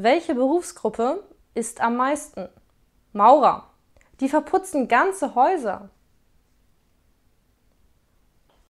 Welche Berufsgruppe ist am meisten? Maurer. Die verputzen ganze Häuser.